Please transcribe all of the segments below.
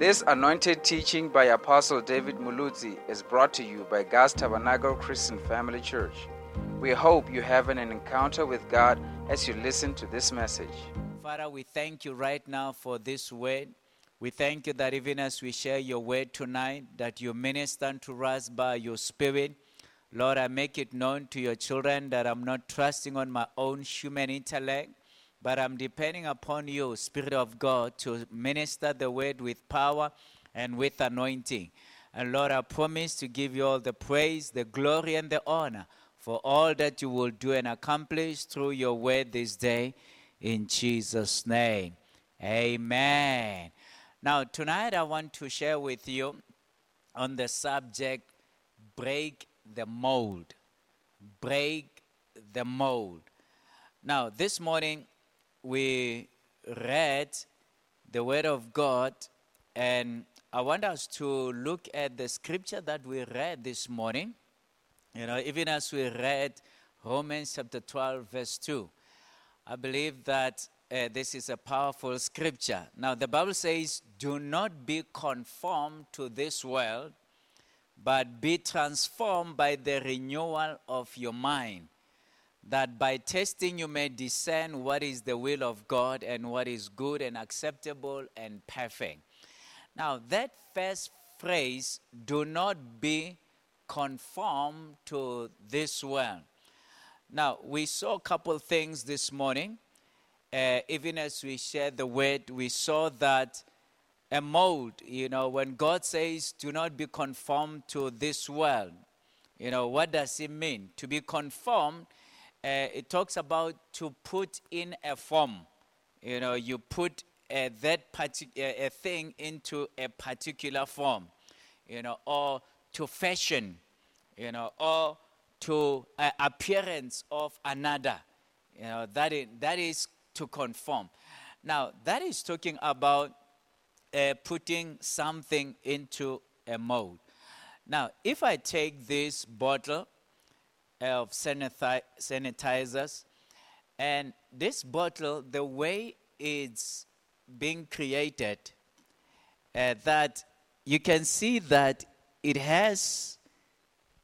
This anointed teaching by Apostle David Muluzi is brought to you by God's Tabernacle Christian Family Church. We hope you have an encounter with God as you listen to this message. Father, we thank you right now for this word. We thank you that even as we share your word tonight, that you minister to us by your spirit. Lord, I make it known to your children that I'm not trusting on my own human intellect, but I'm depending upon you, Spirit of God, to minister the word with power and with anointing. And Lord, I promise to give you all the praise, the glory, and the honor for all that you will do and accomplish through your word this day. In Jesus' name. Amen. Now, tonight I want to share with you on the subject break the mold. Break the mold. Now, this morning we read the Word of God, and I want us to look at the scripture that we read this morning. You know, even as we read Romans chapter 12, verse 2, I believe that uh, this is a powerful scripture. Now, the Bible says, Do not be conformed to this world, but be transformed by the renewal of your mind, that by testing you may discern what is the will of God and what is good and acceptable and perfect. Now, that first phrase, do not be conformed to this world. Now, we saw a couple things this morning. Uh, even as we shared the word, we saw that a mold, you know, when God says, do not be conformed to this world, you know, what does it mean? To be conformed, it talks about to put in a form. You know, you put uh, that partic- uh, thing into a particular form, you know, or to fashion, you know, or to uh, appearance of another. You know, that is, that is to conform. Now, that is talking about uh, putting something into a mold. Now, if I take this bottle of sanitize, sanitizers, and this bottle, the way it's being created, uh, that you can see that it has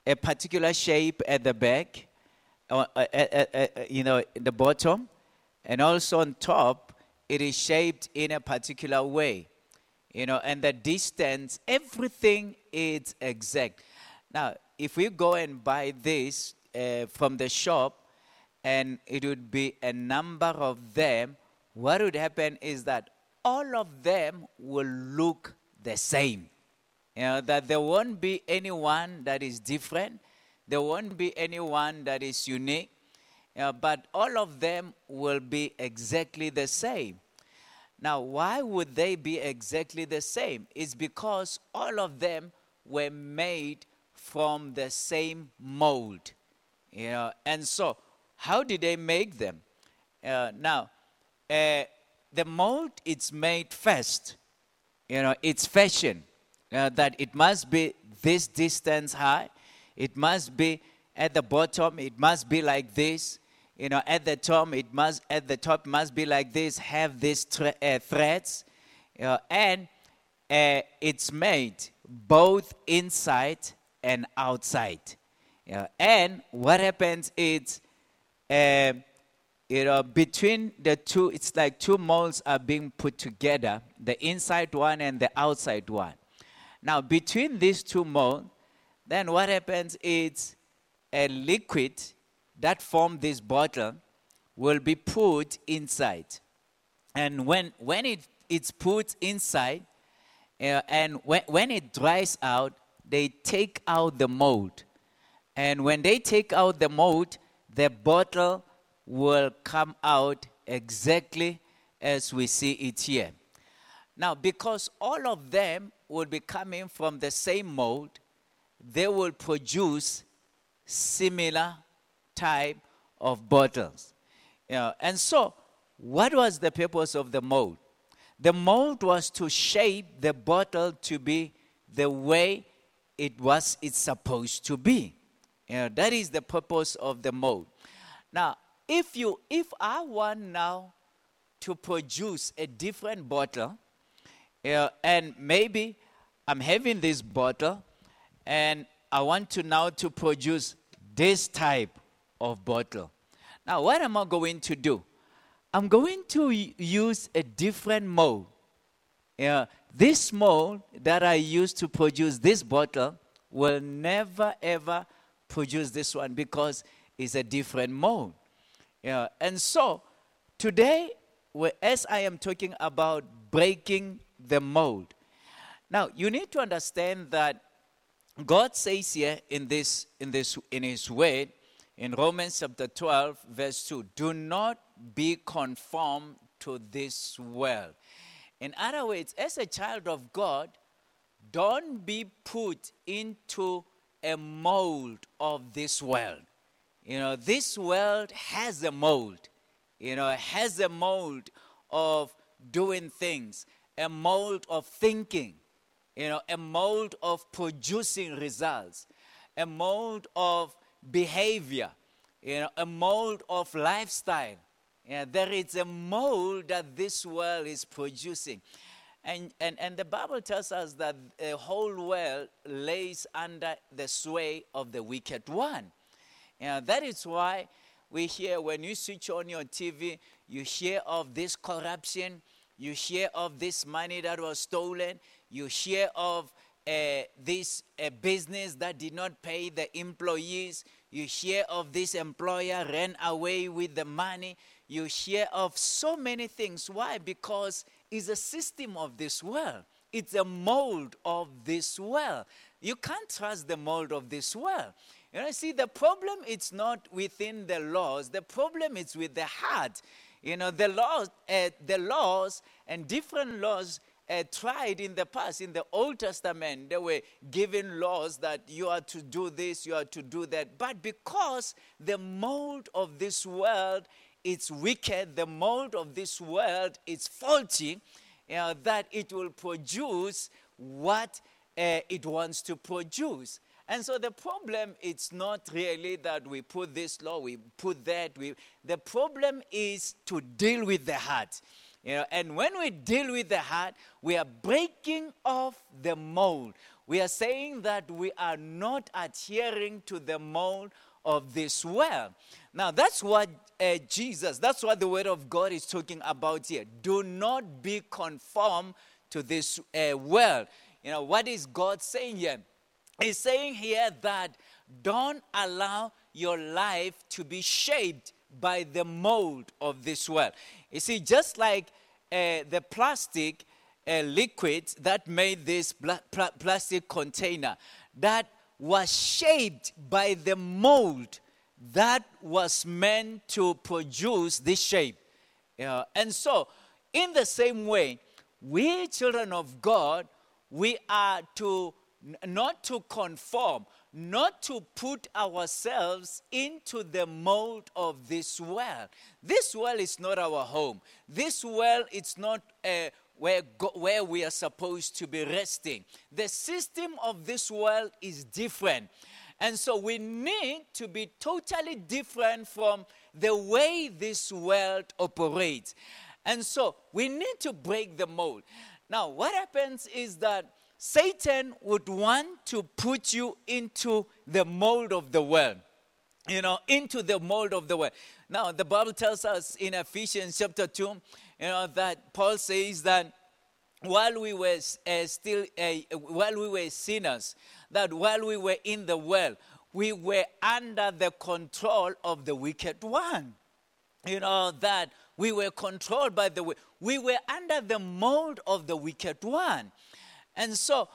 a particular shape at the back, uh, uh, uh, you know, the bottom, and also on top, it is shaped in a particular way. You know, and the distance, everything is exact. Now, if we go and buy this uh, from the shop, and it would be a number of them, what would happen is that all of them will look the same. You know, that there won't be anyone that is different, there won't be anyone that is unique, uh, but all of them will be exactly the same. Now, why would they be exactly the same? It's because all of them were made from the same mold. You know, and so how did they make them? Uh, now, uh, the mold it's made first. You know, it's fashion. Uh, that it must be this distance high. It must be at the bottom. It must be like this you know at the top it must at the top must be like this have these uh, threads uh, and uh, it's made both inside and outside and what happens is you know between the two it's like two molds are being put together the inside one and the outside one now between these two molds then what happens is a liquid that form this bottle will be put inside. And when, when it, it's put inside, uh, and when, when it dries out, they take out the mold. And when they take out the mold, the bottle will come out exactly as we see it here. Now, because all of them will be coming from the same mold, they will produce similar type of bottles. You know, and so, what was the purpose of the mold? The mold was to shape the bottle to be the way it was it's supposed to be. You know, that is the purpose of the mold. Now, if you if I want now to produce a different bottle, Yeah, and maybe I'm having this bottle and I want to now to produce this type of bottle. Now, what am I going to do? I'm going to use a different mold. Yeah, this mold that I use to produce this bottle will never ever produce this one because it's a different mold. Yeah, and so today, as I am talking about breaking the mold, now you need to understand that God says here in this in this in His Word in Romans chapter 12 verse 2, do not be conformed to this world. In other words, as a child of God, don't be put into a mold of this world. You know, this world has a mold. You know, has a mold of doing things, a mold of thinking, you know, a mold of producing results, a mold of behavior, you know, a mold of lifestyle. Yeah, there is a mold that this world is producing. And, and, and the Bible tells us that the whole world lays under the sway of the wicked one. That is why we hear when you switch on your TV, you hear of this corruption, you hear of this money that was stolen, you hear of uh, this uh, business that did not pay the employees, you hear of this employer ran away with the money, you hear of so many things. Why? Because it's a system of this world. It's a mold of this world. You can't trust the mold of this world. You know, see, the problem it's not within the laws. The problem is with the heart. You know, the laws, uh, the laws and different laws uh, tried in the past. In the Old Testament, they were given laws that you are to do this, you are to do that. But because the mold of this world is wicked, the mold of this world is faulty, you know, that it will produce what uh, it wants to produce. And so the problem it's not really that we put this law, we put that. We, the problem is to deal with the heart. You know, and when we deal with the heart, we are breaking off the mold. We are saying that we are not adhering to the mold of this world. Now, that's what uh, Jesus, that's what the Word of God is talking about here. Do not be conformed to this uh, world. You know, what is God saying here? He's saying here that don't allow your life to be shaped by the mold of this world. You see, just like uh, the plastic uh, liquid that made this pla- pla- plastic container, that was shaped by the mold that was meant to produce this shape. And so, in the same way, we children of God, we are to not to conform, not to put ourselves into the mold of this world. This world is not our home. This world is not uh, where, go- where we are supposed to be resting. The system of this world is different. And so we need to be totally different from the way this world operates. And so we need to break the mold. Now, what happens is that Satan would want to put you into the mold of the world. You know, into the mold of the world. Now, the Bible tells us in Ephesians chapter 2, you know, that Paul says that while we were uh, still, uh, while we were sinners, that while we were in the world, we were under the control of the wicked one. You know, that we were controlled by the, we were under the mold of the wicked one. And so, uh,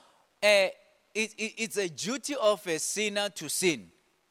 it, it- it's a duty of a sinner to sin.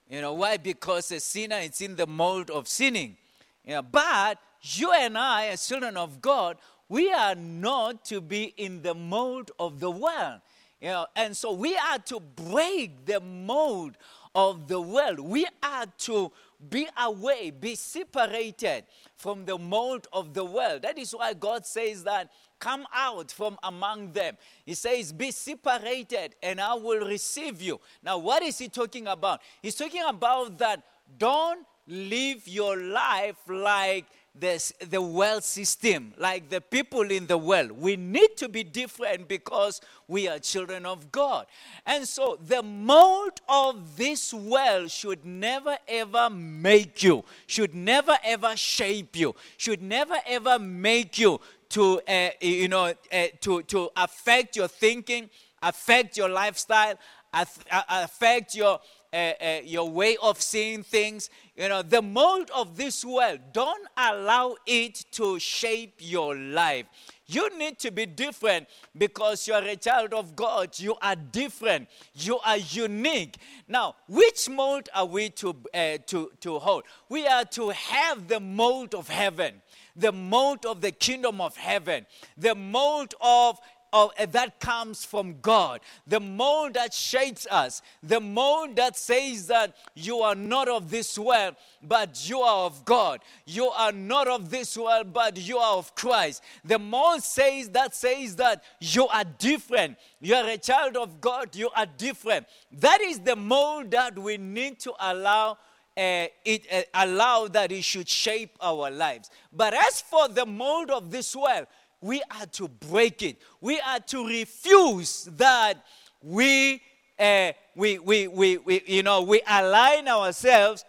You know, why? Because a sinner is in the mold of sinning. You know, but you and I, as children of God, we are not to be in the mold of the world. You know, and so we are to break the mold of the world. We are to be away, be separated from the mold of the world. That is why God says that come out from among them. He says, Be separated, and I will receive you. Now, what is he talking about? He's talking about that don't live your life like this, the world system, like the people in the world. We need to be different because we are children of God. And so the mold of this world should never ever make you, should never ever shape you, should never ever make you to, uh, you know, uh, to, to affect your thinking, affect your lifestyle, affect your uh, uh, your way of seeing things. You know, the mold of this world, don't allow it to shape your life. You need to be different because you are a child of God. You are different. You are unique. Now, which mold are we to, uh, to, to hold? We are to have the mold of heaven, the mold of the kingdom of heaven, the mold of of, uh, that comes from God, the mold that shapes us, the mold that says that you are not of this world, but you are of God. You are not of this world, but you are of Christ. The mold says that says that you are different. You are a child of God. You are different. That is the mold that we need to allow. Uh, it uh, allow that it should shape our lives. But as for the mold of this world, we are to break it. We are to refuse that we, uh, we, we, we, we, you know, we align ourselves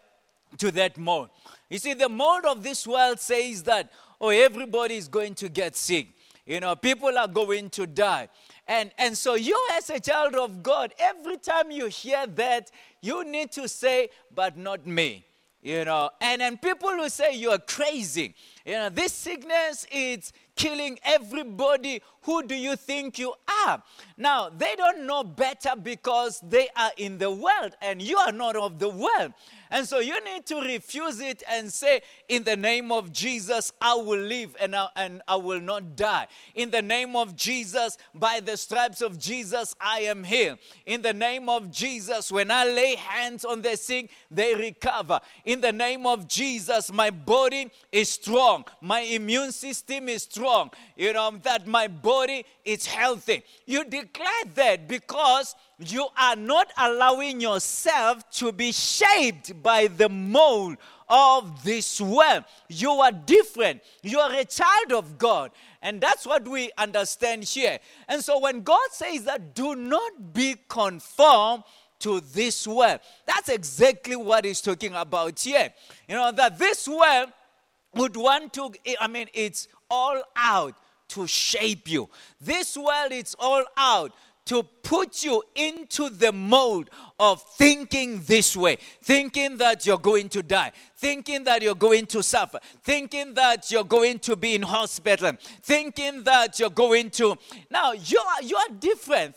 to that mold. You see, the mold of this world says that, oh, everybody is going to get sick. You know, people are going to die. And, and so, you as a child of God, every time you hear that, you need to say, but not me. You know, and then people will say you are crazy. You know, this sickness is killing everybody. Who do you think you are? Now, they don't know better because they are in the world and you are not of the world. And so you need to refuse it and say, In the name of Jesus, I will live and I, and I will not die. In the name of Jesus, by the stripes of Jesus, I am healed. In the name of Jesus, when I lay hands on the sick, they recover. In the name of Jesus, my body is strong, my immune system is strong. You know, that my body is healthy. You declare that because you are not allowing yourself to be shaped by the mold of this world. You are different. You are a child of God. And that's what we understand here. And so when God says that, do not be conformed to this world, that's exactly what he's talking about here. You know, that this world would want to, I mean, it's all out to shape you. This world, it's all out to put you into the mode of thinking this way, thinking that you're going to die, thinking that you're going to suffer, thinking that you're going to be in hospital, thinking that you're going to. Now, you are, you are different.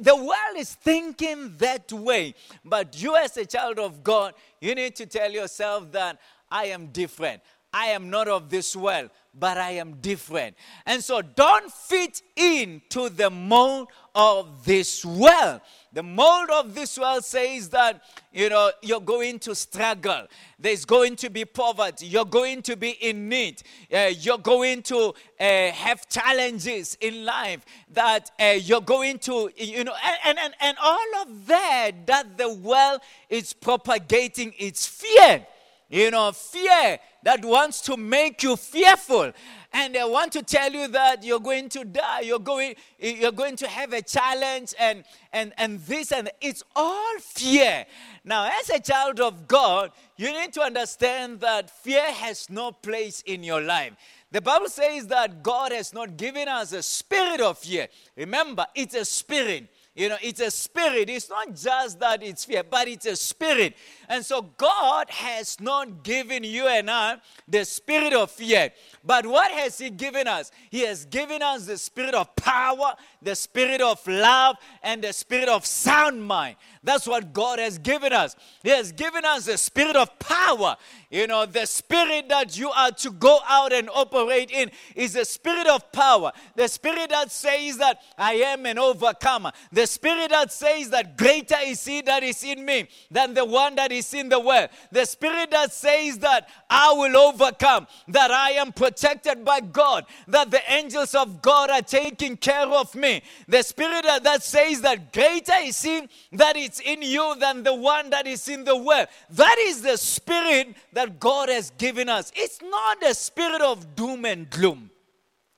The world is thinking that way, but you, as a child of God, you need to tell yourself that I am different. I am not of this world but I am different. And so don't fit into the mold of this world. The mold of this world says that, you know, you're going to struggle. There's going to be poverty. You're going to be in need. Uh, you're going to uh, have challenges in life that uh, you're going to, you know, and, and, and all of that that the world is propagating, it's fear. You know, fear that wants to make you fearful. And they want to tell you that you're going to die, you're going, you're going to have a challenge, and, and, and this, and it's all fear. Now, as a child of God, you need to understand that fear has no place in your life. The Bible says that God has not given us a spirit of fear. Remember, it's a spirit. You know, it's a spirit. It's not just that it's fear, but it's a spirit. And so God has not given you and I the spirit of fear. But what has He given us? He has given us the spirit of power, the spirit of love, and the spirit of sound mind. That's what God has given us. He has given us the spirit of power. You know, the spirit that you are to go out and operate in is the spirit of power. The spirit that says that I am an overcomer. The spirit that says that greater is he that is in me than the one that is in the world. The spirit that says that I will overcome, that I am protected by God, that the angels of God are taking care of me. The spirit that says that greater is he that is in you than the one that is in the world. That is the spirit that God has given us. It's not a spirit of doom and gloom.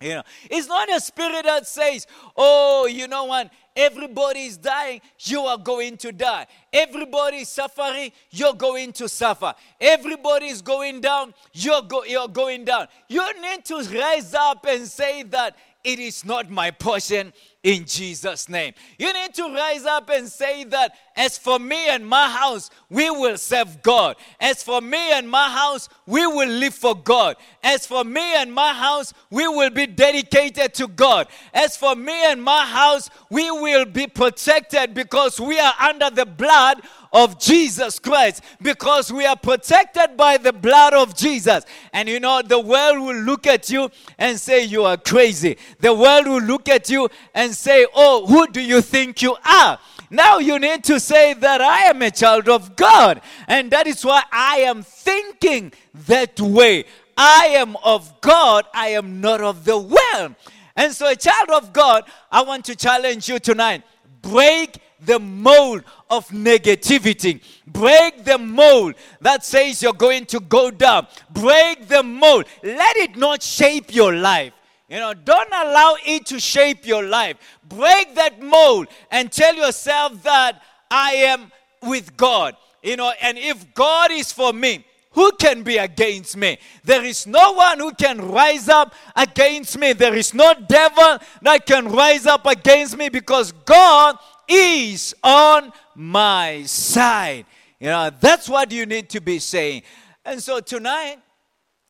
You know, it's not a spirit that says, oh, you know what, everybody is dying, you are going to die. Everybody is suffering, you're going to suffer. Everybody is going down, you're, go- you're going down. You need to rise up and say that it is not my portion in Jesus' name. You need to rise up and say that, as for me and my house, we will serve God. As for me and my house, we will live for God. As for me and my house, we will be dedicated to God. As for me and my house, we will be protected because we are under the blood of Jesus Christ because we are protected by the blood of Jesus. And you know, the world will look at you and say, You are crazy. The world will look at you and say, Oh, who do you think you are? Now you need to say that I am a child of God. And that is why I am thinking that way. I am of God, I am not of the world. And so, a child of God, I want to challenge you tonight. Break the mold of negativity. Break the mold that says you're going to go down. Break the mold. Let it not shape your life. You know, don't allow it to shape your life. Break that mold and tell yourself that I am with God. You know, and if God is for me, who can be against me? There is no one who can rise up against me. There is no devil that can rise up against me because God is on my side. You know, that's what you need to be saying. And so tonight,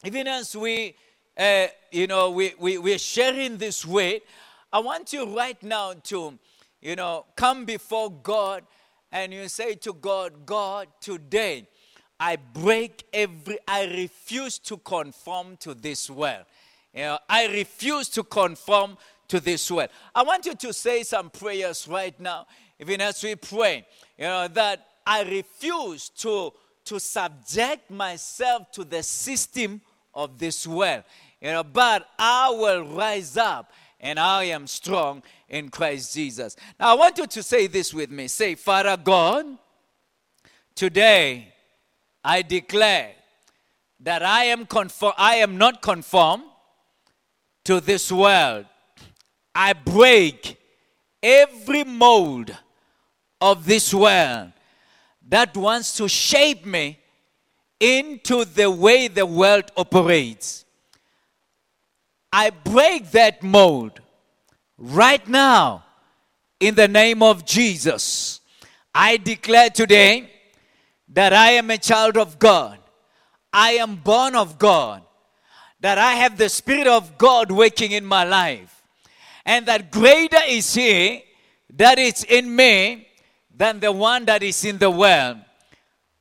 even as we, uh, you know, we, we, we're sharing this weight, I want you right now to, you know, come before God and you say to God, God, today I break every, I refuse to conform to this world. You know, I refuse to conform to this world. I want you to say some prayers right now, even as we pray, you know, that I refuse to, to subject myself to the system of this world, you know, but I will rise up and I am strong in Christ Jesus. Now, I want you to say this with me. Say, Father God, today I declare that I am, conform, I am not conformed to this world, I break every mold of this world that wants to shape me into the way the world operates. I break that mold right now in the name of Jesus. I declare today that I am a child of God. I am born of God that I have the Spirit of God working in my life, and that greater is He that is in me than the one that is in the world.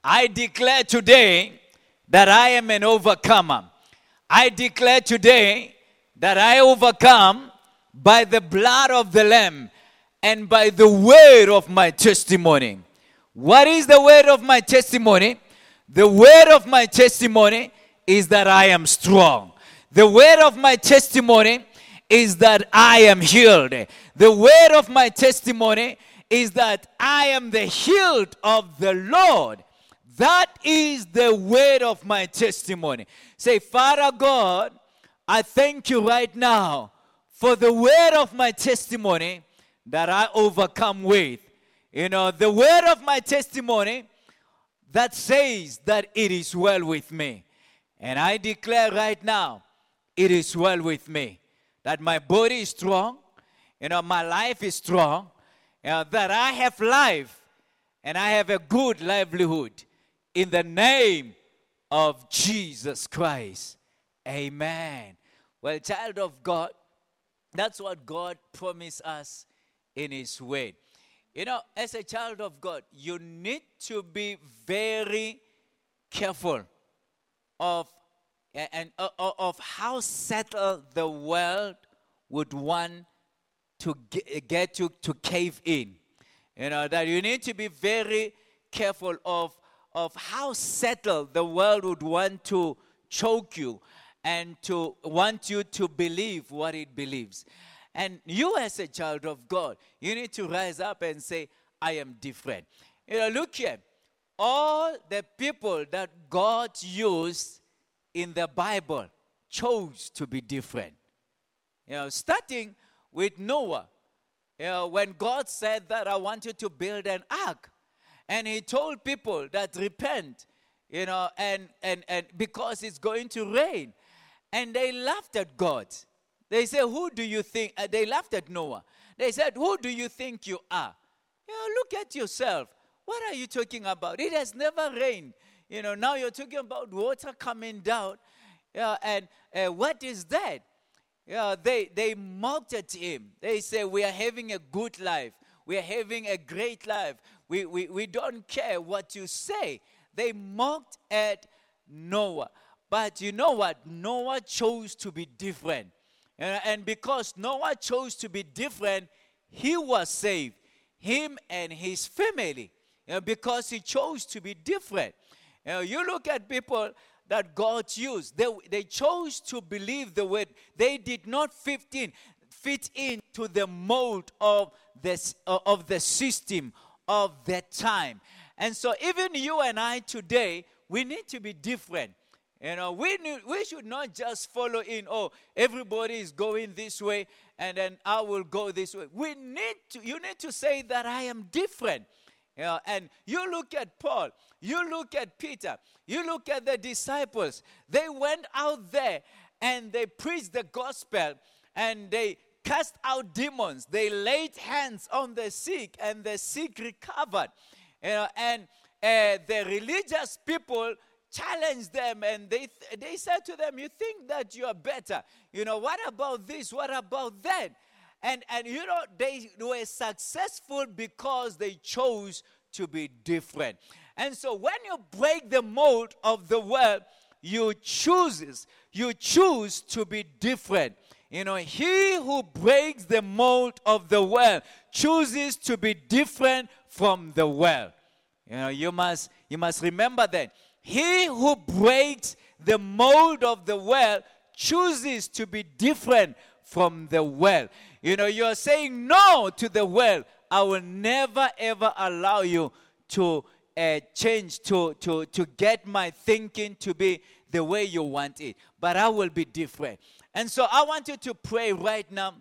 I declare today that I am an overcomer. I declare today that I overcome by the blood of the Lamb and by the word of my testimony. What is the word of my testimony? The word of my testimony is that I am strong. The word of my testimony is that I am healed. The word of my testimony is that I am the healed of the Lord. That is the word of my testimony. Say, Father God, I thank you right now for the word of my testimony that I overcome with. You know, the word of my testimony that says that it is well with me. And I declare right now, it is well with me. That my body is strong, you know, my life is strong, you know, that I have life and I have a good livelihood in the name of Jesus Christ. Amen. Well, child of God, that's what God promised us in His word. You know, as a child of God, you need to be very careful of and uh, of how settled the world would want to get, get you to cave in. You know, that you need to be very careful of, of how settled the world would want to choke you and to want you to believe what it believes. And you, as a child of God, you need to rise up and say, I am different. You know, look here. All the people that God used in the Bible chose to be different. You know, starting with Noah. You know, when God said that I want you to build an ark, and he told people that repent, you know, and, and, and because it's going to rain. And they laughed at God. They said, Who do you think? Uh, they laughed at Noah. They said, Who do you think you are? You know, look at yourself. What are you talking about? It has never rained. You know, now you're talking about water coming down. Yeah, and uh, what is that? Yeah, they, they mocked at him. They say, We are having a good life. We are having a great life. We, we, we don't care what you say. They mocked at Noah. But you know what? Noah chose to be different. And because Noah chose to be different, he was saved. Him and his family. Because he chose to be different. You, know, you look at people that God used, they, they chose to believe the word. They did not fit in, fit into the mold of, this, uh, of the system of that time. And so, even you and I today, we need to be different. You know, we, need, we should not just follow in, oh, everybody is going this way and then I will go this way. We need to, you need to say that I am different. You know, and you look at Paul, you look at Peter, you look at the disciples. They went out there and they preached the gospel and they cast out demons. They laid hands on the sick and the sick recovered. You know, and uh, the religious people challenged them and they, they said to them, You think that you are better? You know, what about this? What about that? And, and you know, they were successful because they chose to be different. And so when you break the mold of the world, you chooses, you choose to be different. You know, he who breaks the mold of the world chooses to be different from the world. You know, you must you must remember that. He who breaks the mold of the world chooses to be different from the world. You know, you're saying no to the world. I will never ever allow you to uh, change, to, to, to get my thinking to be the way you want it. But I will be different. And so I want you to pray right now.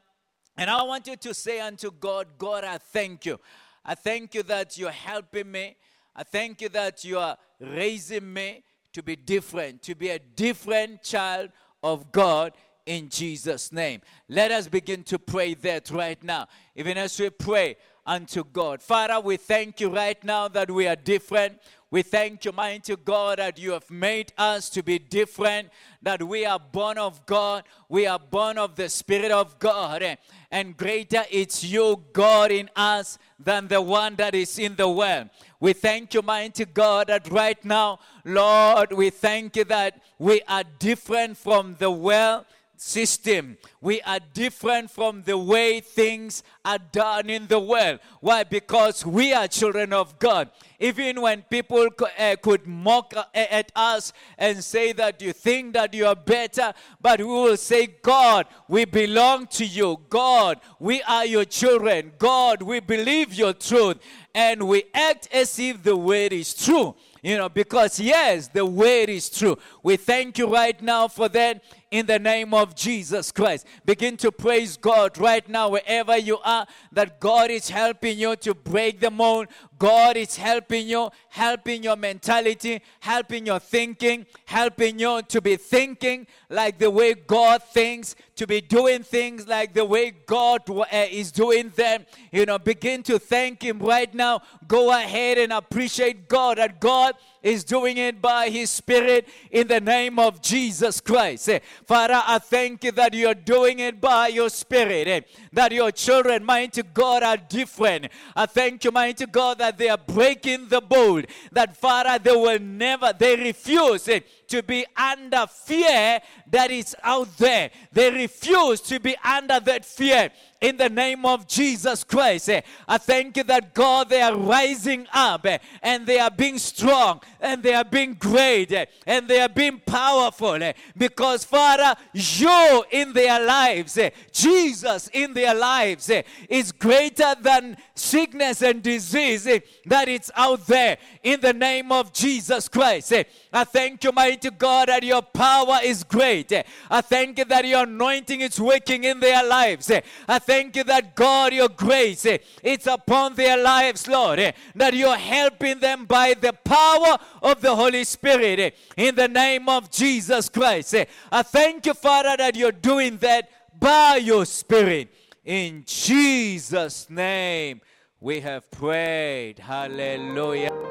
And I want you to say unto God, God, I thank you. I thank you that you're helping me. I thank you that you are raising me to be different, to be a different child of God in Jesus' name. Let us begin to pray that right now. Even as we pray unto God. Father, we thank you right now that we are different. We thank you, mighty God, that you have made us to be different, that we are born of God, we are born of the Spirit of God, and greater it's you, God, in us than the one that is in the world. We thank you, mighty God, that right now, Lord, we thank you that we are different from the world system. We are different from the way things are done in the world. Why? Because we are children of God. Even when people uh, could mock uh, at us and say that you think that you are better, but we will say, God, we belong to you. God, we are your children. God, we believe your truth. And we act as if the word is true. You know, because yes, the word is true. We thank you right now for that in the name of Jesus Christ. Begin to praise God right now, wherever you are, that God is helping you to break the mold. God is helping you, helping your mentality, helping your thinking, helping you to be thinking like the way God thinks, to be doing things like the way God uh, is doing them. You know, begin to thank Him right now. Go ahead and appreciate God that God is doing it by His Spirit in the name of Jesus Christ. Eh, Father, I thank you that you're doing it by your Spirit, eh, that your children, mighty God, are different. I thank you, mighty God, that they are breaking the mold, that Father, they will never, they refuse. Eh, to be under fear that is out there. They refuse to be under that fear in the name of Jesus Christ. I thank you that God, they are rising up and they are being strong and they are being great and they are being powerful because, Father, you in their lives, Jesus in their lives is greater than sickness and disease that it's out there in the name of Jesus Christ. I thank you, mighty God, that your power is great. I thank you that your anointing is working in their lives. I thank you that God, your grace, it's upon their lives, Lord, that you're helping them by the power of the Holy Spirit in the name of Jesus Christ. I thank you, Father, that you're doing that by your Spirit. In Jesus' name, we have prayed. Hallelujah.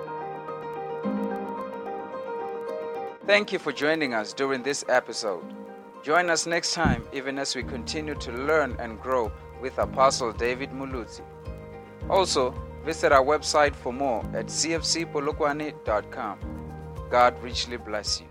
Thank you for joining us during this episode. Join us next time, even as we continue to learn and grow with Apostle David Muluzi. Also, visit our website for more at cfcpolokwane.com. God richly bless you.